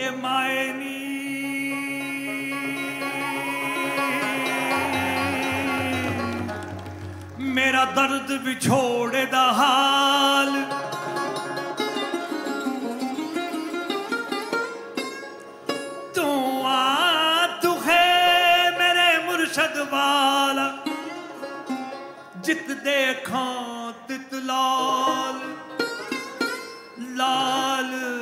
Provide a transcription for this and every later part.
am I मेरा दर्द बिछोड़े हाल। तू आ, तू है मेरे मुर्शद वाला। जित देखा, तित लाल। लाल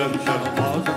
Shabbat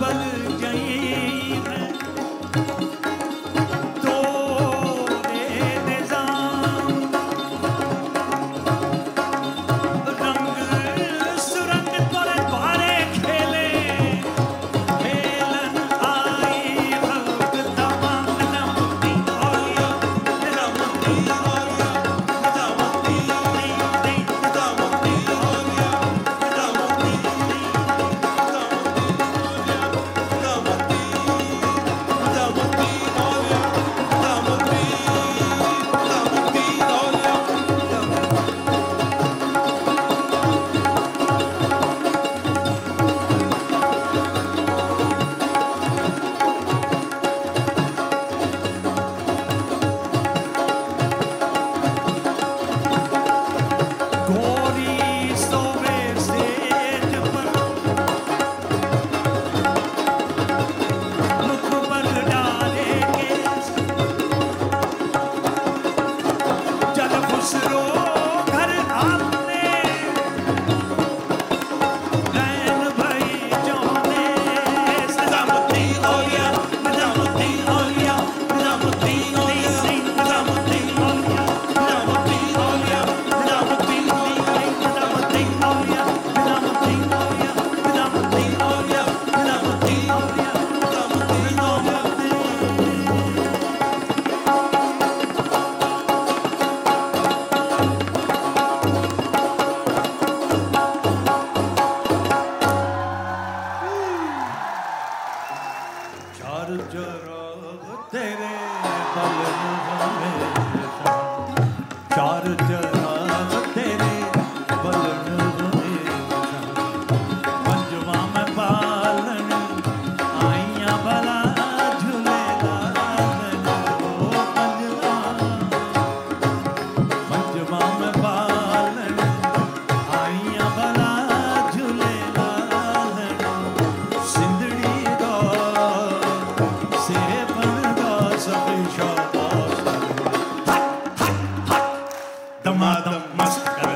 啊。Gracias.